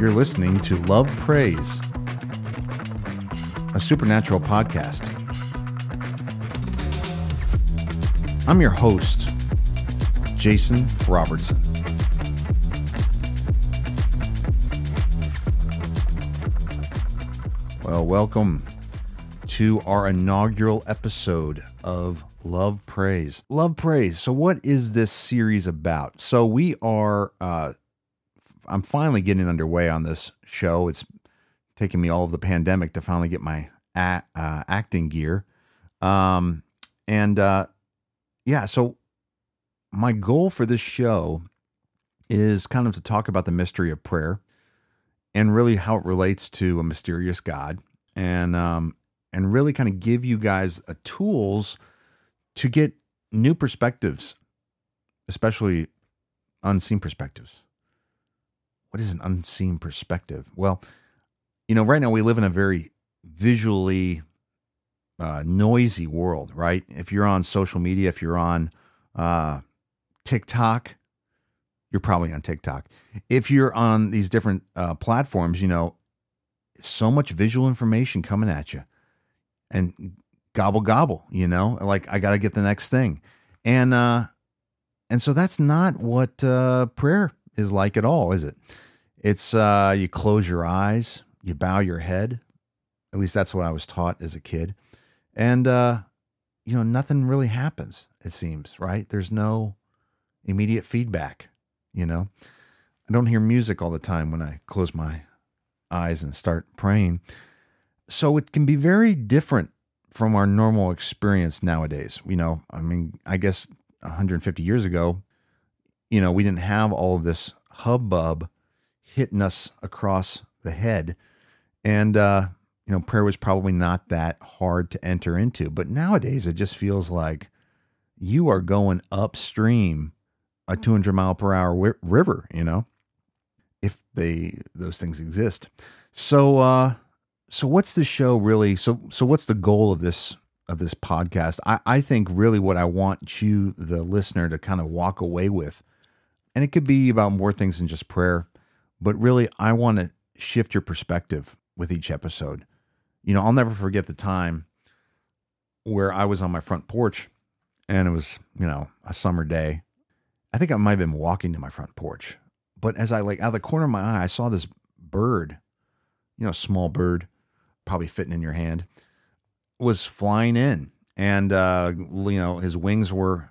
You're listening to Love Prays, a supernatural podcast. I'm your host, Jason Robertson. Well, welcome to our inaugural episode of Love Prays. Love Prays. So, what is this series about? So, we are, uh, I'm finally getting underway on this show. It's taken me all of the pandemic to finally get my a- uh, acting gear. Um, and uh, yeah, so my goal for this show is kind of to talk about the mystery of prayer and really how it relates to a mysterious God and um, and really kind of give you guys a tools to get new perspectives, especially unseen perspectives. What is an unseen perspective? Well, you know, right now we live in a very visually uh, noisy world, right? If you're on social media, if you're on uh, TikTok, you're probably on TikTok. If you're on these different uh, platforms, you know, so much visual information coming at you and gobble gobble, you know, like I got to get the next thing. And uh and so that's not what uh prayer is like at all, is it? It's uh you close your eyes, you bow your head. At least that's what I was taught as a kid. And uh you know, nothing really happens, it seems, right? There's no immediate feedback, you know. I don't hear music all the time when I close my eyes and start praying. So it can be very different from our normal experience nowadays. You know, I mean, I guess 150 years ago, you know, we didn't have all of this hubbub hitting us across the head. And, uh, you know, prayer was probably not that hard to enter into. But nowadays, it just feels like you are going upstream a 200 mile per hour river, you know, if they those things exist. So, uh, so what's the show really? So, so what's the goal of this of this podcast? I, I think really what I want you, the listener, to kind of walk away with, and it could be about more things than just prayer, but really, I want to shift your perspective with each episode. You know, I'll never forget the time where I was on my front porch, and it was you know a summer day. I think I might have been walking to my front porch, but as I like out of the corner of my eye, I saw this bird, you know, a small bird probably fitting in your hand, was flying in. And, uh, you know, his wings were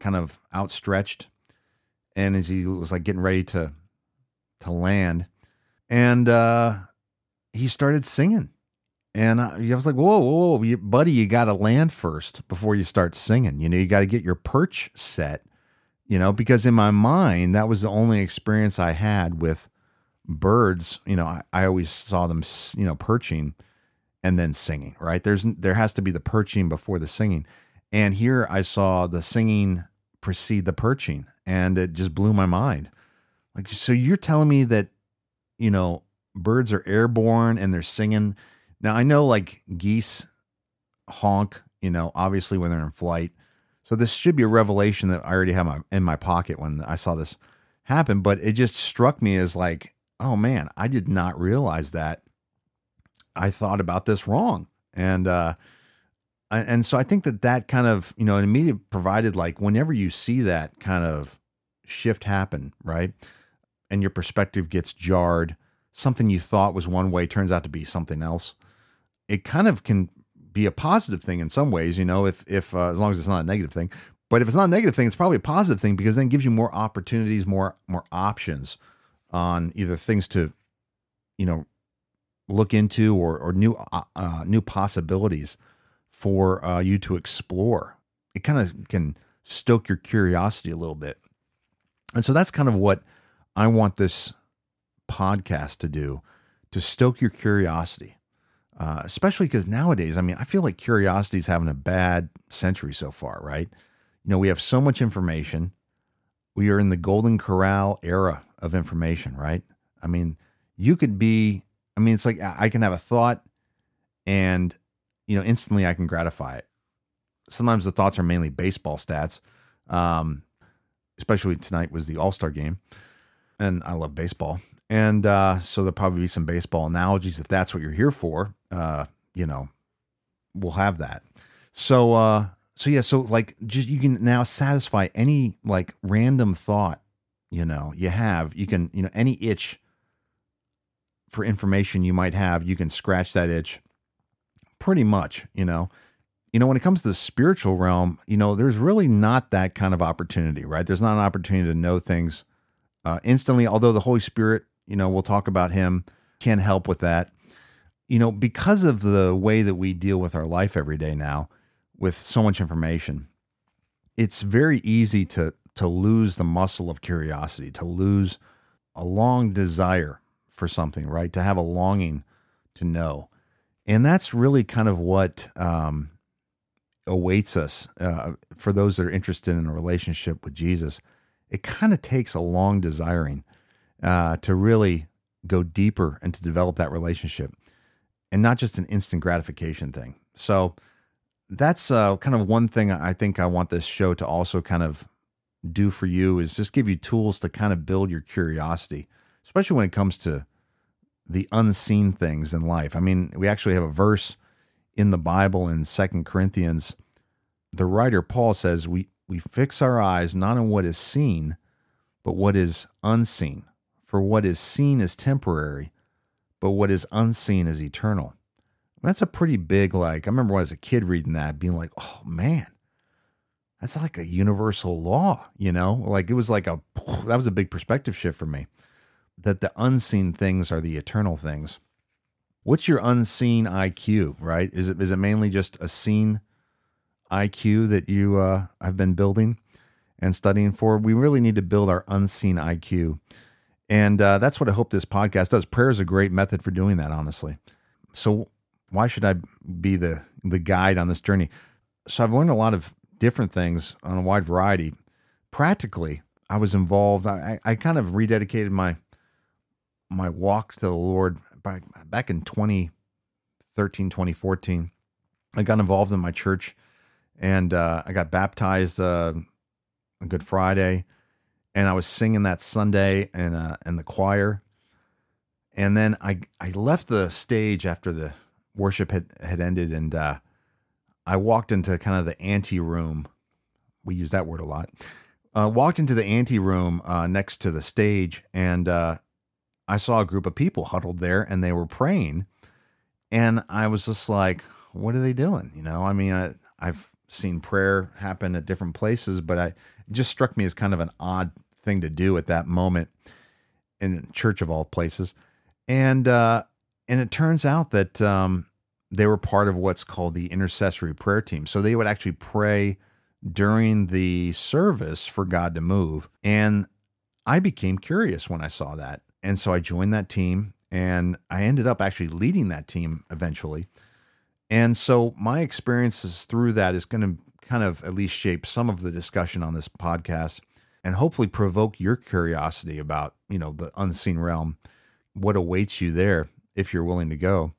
kind of outstretched. And as he was like getting ready to, to land, and uh, he started singing. And I, I was like, whoa, whoa, whoa, buddy, you got to land first before you start singing. You know, you got to get your perch set, you know, because in my mind, that was the only experience I had with birds, you know, I, I always saw them, you know, perching and then singing, right? There's there has to be the perching before the singing. And here I saw the singing precede the perching and it just blew my mind. Like so you're telling me that you know, birds are airborne and they're singing. Now I know like geese honk, you know, obviously when they're in flight. So this should be a revelation that I already have my, in my pocket when I saw this happen, but it just struck me as like oh man, I did not realize that. I thought about this wrong. And, uh, and so I think that that kind of, you know, an immediate provided like whenever you see that kind of shift happen, right? And your perspective gets jarred, something you thought was one way turns out to be something else. It kind of can be a positive thing in some ways, you know, if, if, uh, as long as it's not a negative thing. But if it's not a negative thing, it's probably a positive thing because then it gives you more opportunities, more, more options on either things to, you know, look into or or new uh, uh, new possibilities for uh, you to explore. It kind of can stoke your curiosity a little bit, and so that's kind of what I want this podcast to do to stoke your curiosity. Uh, especially because nowadays, I mean, I feel like curiosity is having a bad century so far, right? You know, we have so much information. We are in the golden corral era of information, right? I mean, you could be, I mean, it's like I can have a thought and, you know, instantly I can gratify it. sometimes the thoughts are mainly baseball stats. Um, especially tonight was the All Star game, and I love baseball, and uh, so there'll probably be some baseball analogies if that's what you're here for. Uh, you know, we'll have that. So, uh, so yeah, so like just you can now satisfy any like random thought, you know, you have. You can, you know, any itch for information you might have, you can scratch that itch pretty much, you know. You know, when it comes to the spiritual realm, you know, there's really not that kind of opportunity, right? There's not an opportunity to know things uh, instantly, although the Holy Spirit, you know, we'll talk about him, can help with that. You know, because of the way that we deal with our life every day now, with so much information, it's very easy to to lose the muscle of curiosity, to lose a long desire for something, right? To have a longing to know. And that's really kind of what um, awaits us uh, for those that are interested in a relationship with Jesus. It kind of takes a long desiring uh, to really go deeper and to develop that relationship and not just an instant gratification thing. So that's uh, kind of one thing I think I want this show to also kind of do for you is just give you tools to kind of build your curiosity, especially when it comes to the unseen things in life. I mean, we actually have a verse in the Bible in Second Corinthians. The writer Paul says, we, we fix our eyes not on what is seen, but what is unseen. For what is seen is temporary, but what is unseen is eternal. That's a pretty big, like, I remember when I was a kid reading that, being like, oh man, that's like a universal law, you know? Like it was like a, that was a big perspective shift for me that the unseen things are the eternal things. What's your unseen IQ, right? Is it, is it mainly just a seen IQ that you uh, have been building and studying for? We really need to build our unseen IQ. And uh, that's what I hope this podcast does. Prayer is a great method for doing that, honestly. So, why should I be the the guide on this journey? So I've learned a lot of different things on a wide variety. Practically, I was involved. I, I kind of rededicated my my walk to the Lord back back in 2013, 2014. I got involved in my church, and uh, I got baptized uh, Good Friday, and I was singing that Sunday in uh, in the choir. And then I I left the stage after the worship had, had ended and uh, I walked into kind of the ante room. We use that word a lot. Uh, walked into the ante room uh, next to the stage, and uh, I saw a group of people huddled there, and they were praying. And I was just like, "What are they doing?" You know, I mean, I, I've seen prayer happen at different places, but I it just struck me as kind of an odd thing to do at that moment in church of all places. And uh, and it turns out that um, they were part of what's called the intercessory prayer team. So they would actually pray during the service for God to move. And I became curious when I saw that. And so I joined that team and I ended up actually leading that team eventually. And so my experiences through that is going to kind of at least shape some of the discussion on this podcast and hopefully provoke your curiosity about, you know, the unseen realm, what awaits you there if you're willing to go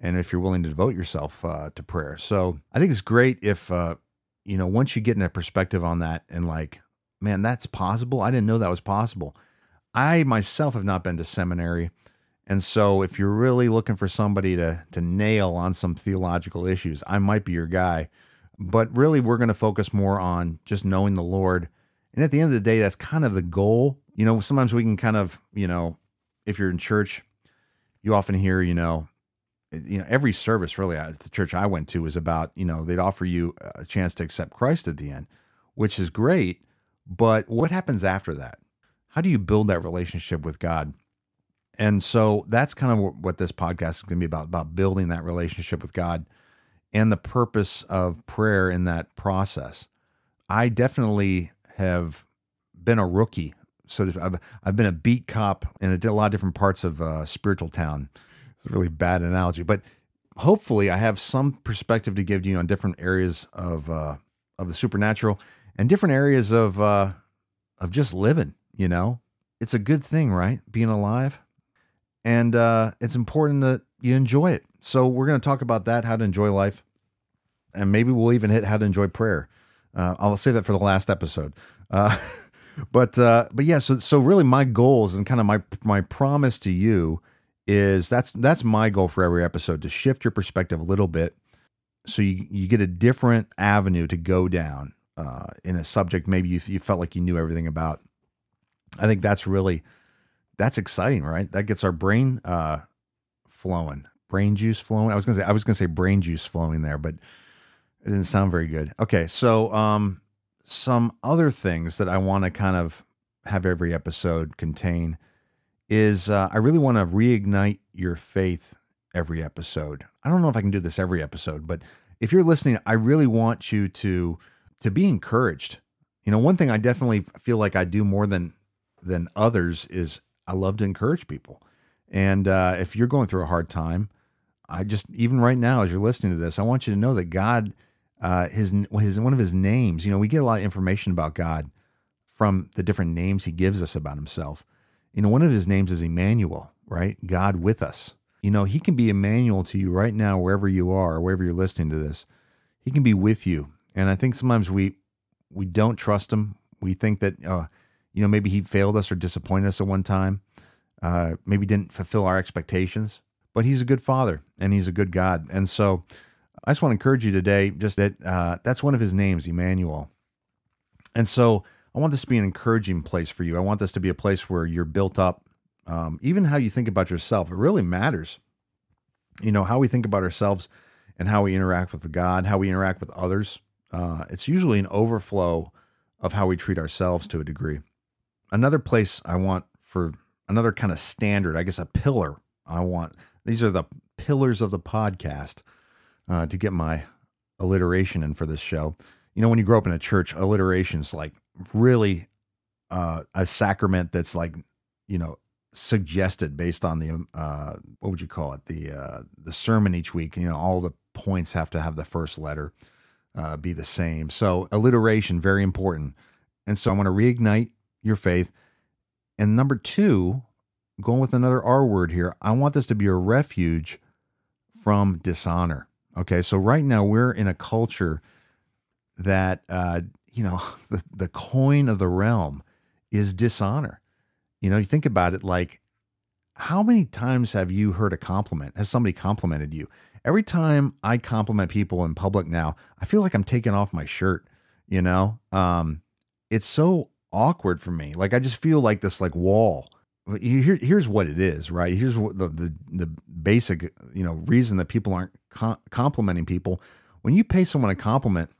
and if you're willing to devote yourself uh, to prayer. So I think it's great if, uh, you know, once you get in a perspective on that and like, man, that's possible. I didn't know that was possible. I myself have not been to seminary. And so if you're really looking for somebody to, to nail on some theological issues, I might be your guy. But really, we're going to focus more on just knowing the Lord. And at the end of the day, that's kind of the goal. You know, sometimes we can kind of, you know, if you're in church, you often hear, you know, you know every service really at the church I went to was about you know they'd offer you a chance to accept Christ at the end, which is great. But what happens after that? How do you build that relationship with God? And so that's kind of what this podcast is going to be about about building that relationship with God and the purpose of prayer in that process. I definitely have been a rookie. So I've, I've been a beat cop in a, lot of different parts of uh, spiritual town it's a really bad analogy, but hopefully I have some perspective to give to you on different areas of uh, of the supernatural and different areas of uh, of just living. You know, it's a good thing, right? Being alive, and uh, it's important that you enjoy it. So we're going to talk about that, how to enjoy life, and maybe we'll even hit how to enjoy prayer. Uh, I'll save that for the last episode. Uh, but uh, but yeah, so so really my goals and kind of my my promise to you is that's that's my goal for every episode to shift your perspective a little bit, so you you get a different avenue to go down uh, in a subject maybe you you felt like you knew everything about. I think that's really that's exciting, right? That gets our brain uh, flowing, brain juice flowing. I was gonna say I was gonna say brain juice flowing there, but it didn't sound very good. Okay, so um, some other things that I want to kind of have every episode contain is uh, I really want to reignite your faith every episode. I don't know if I can do this every episode, but if you're listening, I really want you to to be encouraged. You know, one thing I definitely feel like I do more than than others is I love to encourage people. And uh, if you're going through a hard time, I just even right now as you're listening to this, I want you to know that God uh, his his one of his names. You know, we get a lot of information about God from the different names He gives us about Himself. You know, one of His names is Emmanuel, right? God with us. You know, He can be Emmanuel to you right now, wherever you are, wherever you're listening to this. He can be with you, and I think sometimes we we don't trust Him. We think that uh, you know maybe He failed us or disappointed us at one time. Uh, maybe didn't fulfill our expectations, but He's a good Father and He's a good God, and so I just want to encourage you today, just that uh, that's one of his names, Emmanuel. And so I want this to be an encouraging place for you. I want this to be a place where you're built up. Um, even how you think about yourself, it really matters. You know, how we think about ourselves and how we interact with God, how we interact with others. Uh, it's usually an overflow of how we treat ourselves to a degree. Another place I want for another kind of standard, I guess a pillar I want. These are the pillars of the podcast uh, to get my alliteration in for this show. You know, when you grow up in a church, alliteration's like really uh, a sacrament that's like, you know, suggested based on the uh, what would you call it the uh, the sermon each week. You know, all the points have to have the first letter uh, be the same. So alliteration very important. And so I want to reignite your faith. And number two, going with another R word here, I want this to be a refuge from dishonor. Okay, so right now we're in a culture that uh, you know the the coin of the realm is dishonor. You know, you think about it like how many times have you heard a compliment? Has somebody complimented you? Every time I compliment people in public now, I feel like I'm taking off my shirt, you know? Um, it's so awkward for me. Like I just feel like this like wall. Here, here's what it is, right? Here's what the, the the basic, you know, reason that people aren't complimenting people. When you pay someone a compliment,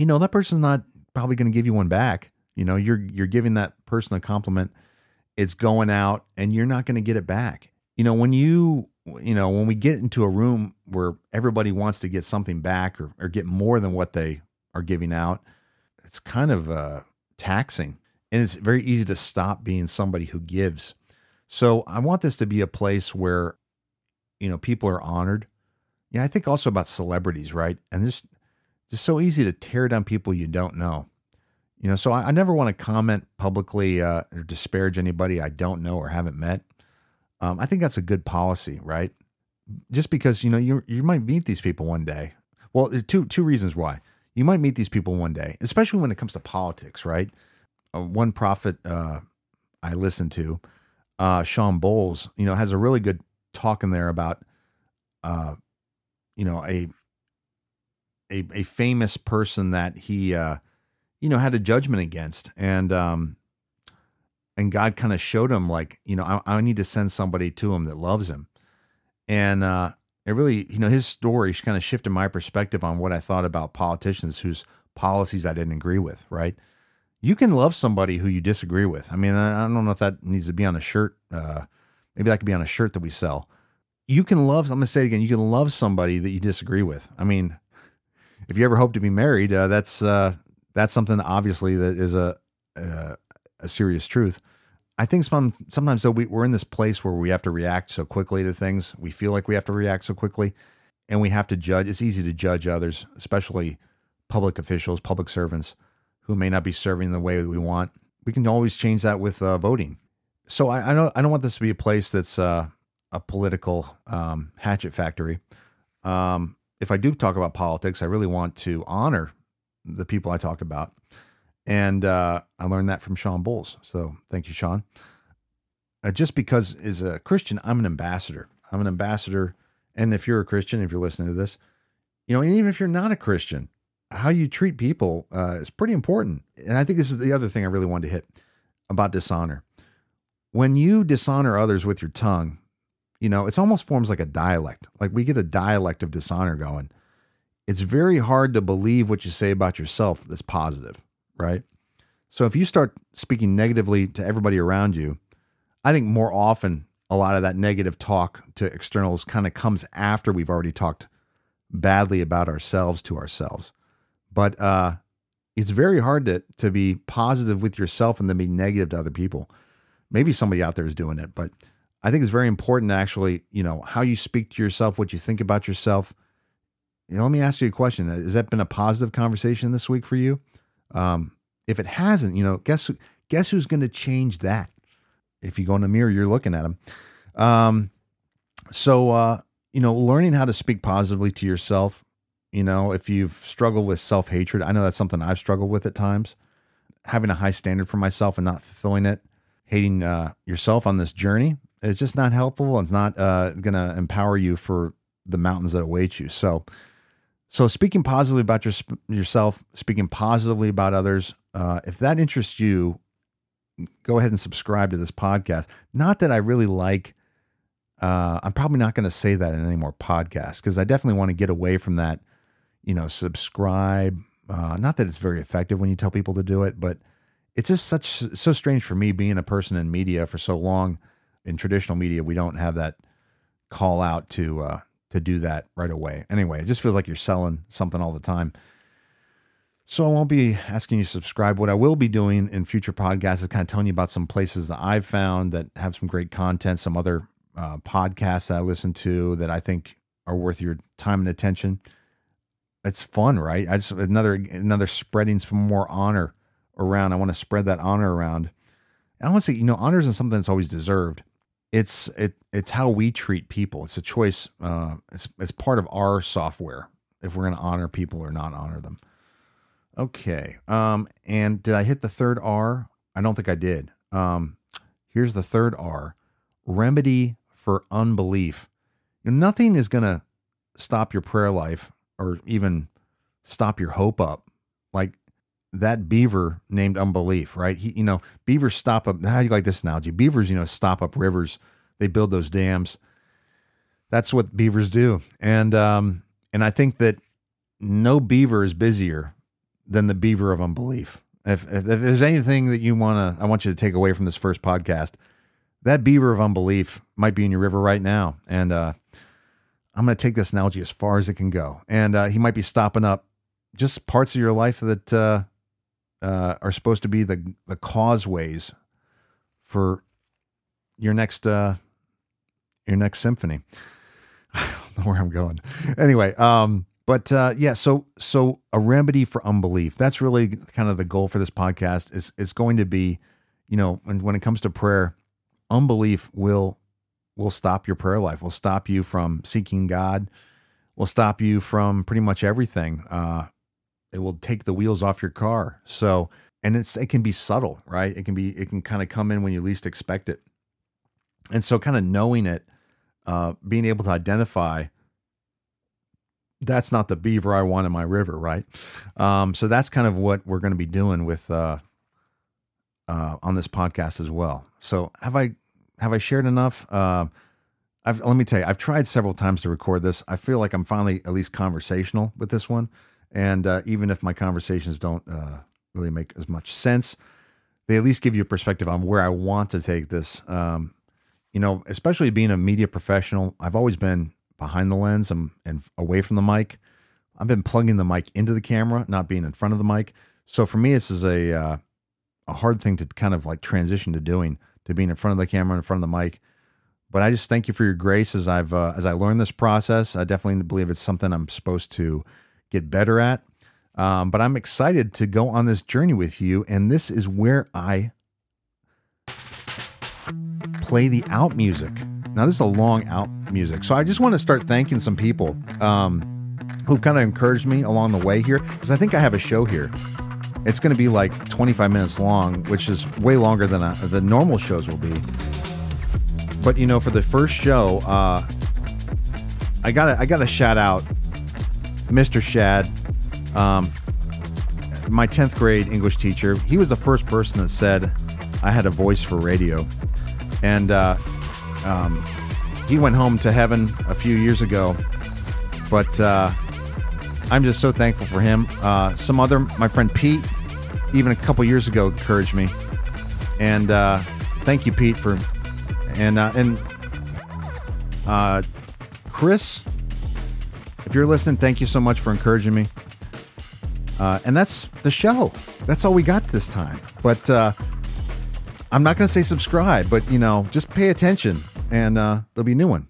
you know that person's not probably going to give you one back. You know, you're you're giving that person a compliment. It's going out, and you're not going to get it back. You know, when you you know when we get into a room where everybody wants to get something back or, or get more than what they are giving out, it's kind of uh, taxing, and it's very easy to stop being somebody who gives. So I want this to be a place where you know people are honored yeah, I think also about celebrities, right? And this just so easy to tear down people you don't know. You know, so I, I never want to comment publicly uh, or disparage anybody I don't know or haven't met. Um, I think that's a good policy, right? Just because you know you you might meet these people one day. Well, two two reasons why you might meet these people one day, especially when it comes to politics, right? Uh, one prophet uh, I listened to, uh, Shawn Bolz, you know, has a really good talk in there about uh, you know a a, a famous person that he uh, you know had a judgment against. And um and God kind of showed him like you know I, I need to send somebody to him that loves him. And uh it really you know his story kind of shifted my perspective on what I thought about politicians whose policies I didn't agree with right? You can love somebody who you disagree with. I mean I, I don't know if that needs to be on a shirt uh maybe that could be on a shirt that we sell. You can love, I'm going to say it again, you can love somebody that you disagree with. I mean, if you ever hope to be married, uh, that's, uh, that's something obviously that is a, a, a serious truth. I think some, sometimes though we, we're in this place where we have to react so quickly to things. We feel like we have to react so quickly and we have to judge. It's easy to judge others, especially public officials, public servants who may not be serving the way that we want. We can always change that with uh, voting. So I, I, don't I don't want this to be a place that's uh, a political um, hatchet factory. Um, if I do talk about politics, I really want to honor the people I talk about. And uh, I learned that from Shawn Bolz. So thank you, Shawn. Uh, just because as a Christian, I'm an ambassador. I'm an ambassador. And if you're a Christian, if you're listening to this, you know, and even if you're not a Christian, how you treat people uh, is pretty important. And I think this is the other thing I really wanted to hit about dishonor. When you dishonor others with your tongue, you know, it's almost forms like a dialect. Like we get a dialect of dishonor going. It's very hard to believe what you say about yourself that's positive, right? So if you start speaking negatively to everybody around you, I think more often a lot of that negative talk to externals kind of comes after we've already talked badly about ourselves to ourselves. But uh, it's very hard to to be positive with yourself and then be negative to other people. Maybe somebody out there is doing it, but I think it's very important actually, you know, how you speak to yourself, what you think about yourself. You know, let me ask you a question: Has that been a positive conversation this week for you? Um, if it hasn't, you know, guess guess who's going to change that? If you go in the mirror, you're looking at them. Um, so, uh, you know, learning how to speak positively to yourself you know, if you've struggled with self hatred, I know that's something I've struggled with at times. Having a high standard for myself and not fulfilling it, hating uh, yourself on this journey, it's just not helpful. It's not uh, going to empower you for the mountains that await you. So, so speaking positively about your, yourself, speaking positively about others, uh, if that interests you, go ahead and subscribe to this podcast. Not that I really like. Uh, I'm probably not going to say that in any more podcasts because I definitely want to get away from that you know, subscribe. Uh, not that it's very effective when you tell people to do it, but it's just such so strange for me being a person in media for so long. In traditional media, we don't have that call out to uh, to do that right away. Anyway, it just feels like you're selling something all the time. So I won't be asking you to subscribe. What I will be doing in future podcasts is kind of telling you about some places that I've found that have some great content, some other uh, podcasts that I listen to that I think are worth your time and attention it's fun, right? I just another another spreading some more honor around. I want to spread that honor around. And I want to say, you know, honor isn't something that's always deserved. It's it it's how we treat people. It's a choice. Uh, it's it's part of our software if we're going to honor people or not honor them. Okay. Um, and did I hit the third R? I don't think I did. Um, here's the third R: remedy for unbelief. Nothing is going to stop your prayer life or even stop your hope up. Like that beaver named unbelief, right? He, you know, beavers stop up. How do you like this analogy? Beavers, you know, stop up rivers. They build those dams. That's what beavers do. And, um, and I think that no beaver is busier than the beaver of unbelief. If, if, if there's anything that you want to, I want you to take away from this first podcast, that beaver of unbelief might be in your river right now. And, uh, I'm going to take this analogy as far as it can go. And uh, he might be stopping up just parts of your life that uh, uh, are supposed to be the the causeways for your next uh, your next symphony. I don't know where I'm going. Anyway, um, but uh, yeah, so so a remedy for unbelief. That's really kind of the goal for this podcast. Is is going to be, you know, when when it comes to prayer, unbelief will will stop your prayer life, will stop you from seeking God, will stop you from pretty much everything. Uh, it will take the wheels off your car. So, and it's it can be subtle, right? It can be it can kind of come in when you least expect it. And so, kind of knowing it, uh, being able to identify that's not the beaver I want in my river, right? Um, so that's kind of what we're going to be doing with uh, uh, on this podcast as well. So have I have I shared enough? Uh, I've, let me tell you, I've tried several times to record this. I feel like I'm finally at least conversational with this one. And uh, even if my conversations don't uh, really make as much sense, they at least give you a perspective on where I want to take this. Um, you know, especially being a media professional, I've always been behind the lens and, and away from the mic. I've been plugging the mic into the camera, not being in front of the mic. So for me, this is a uh, a hard thing to kind of like transition to doing to being in front of the camera, in front of the mic. But I just thank you for your grace as I've uh, as I learn this process. I definitely believe it's something I'm supposed to get better at. Um, but I'm excited to go on this journey with you, and this is where I play the out music. Now this is a long out music, so I just want to start thanking some people. Um, who've kind of encouraged me along the way here because I think I have a show here. It's going to be like 25 minutes long, which is way longer than uh the normal shows will be. But you know, for the first show, uh, I got I got to shout out Mr. Shad, um, my 10th grade English teacher. He was the first person that said I had a voice for radio, and uh, um, he went home to heaven a few years ago. But uh, I'm just so thankful for him. Uh, some other, my friend Pete, even a couple years ago, encouraged me, and uh, thank you, Pete, for and uh, and uh, Chris. If you're listening, thank you so much for encouraging me. Uh, and that's the show. That's all we got this time. But uh, I'm not going to say subscribe, but you know, just pay attention, and uh, there'll be a new one.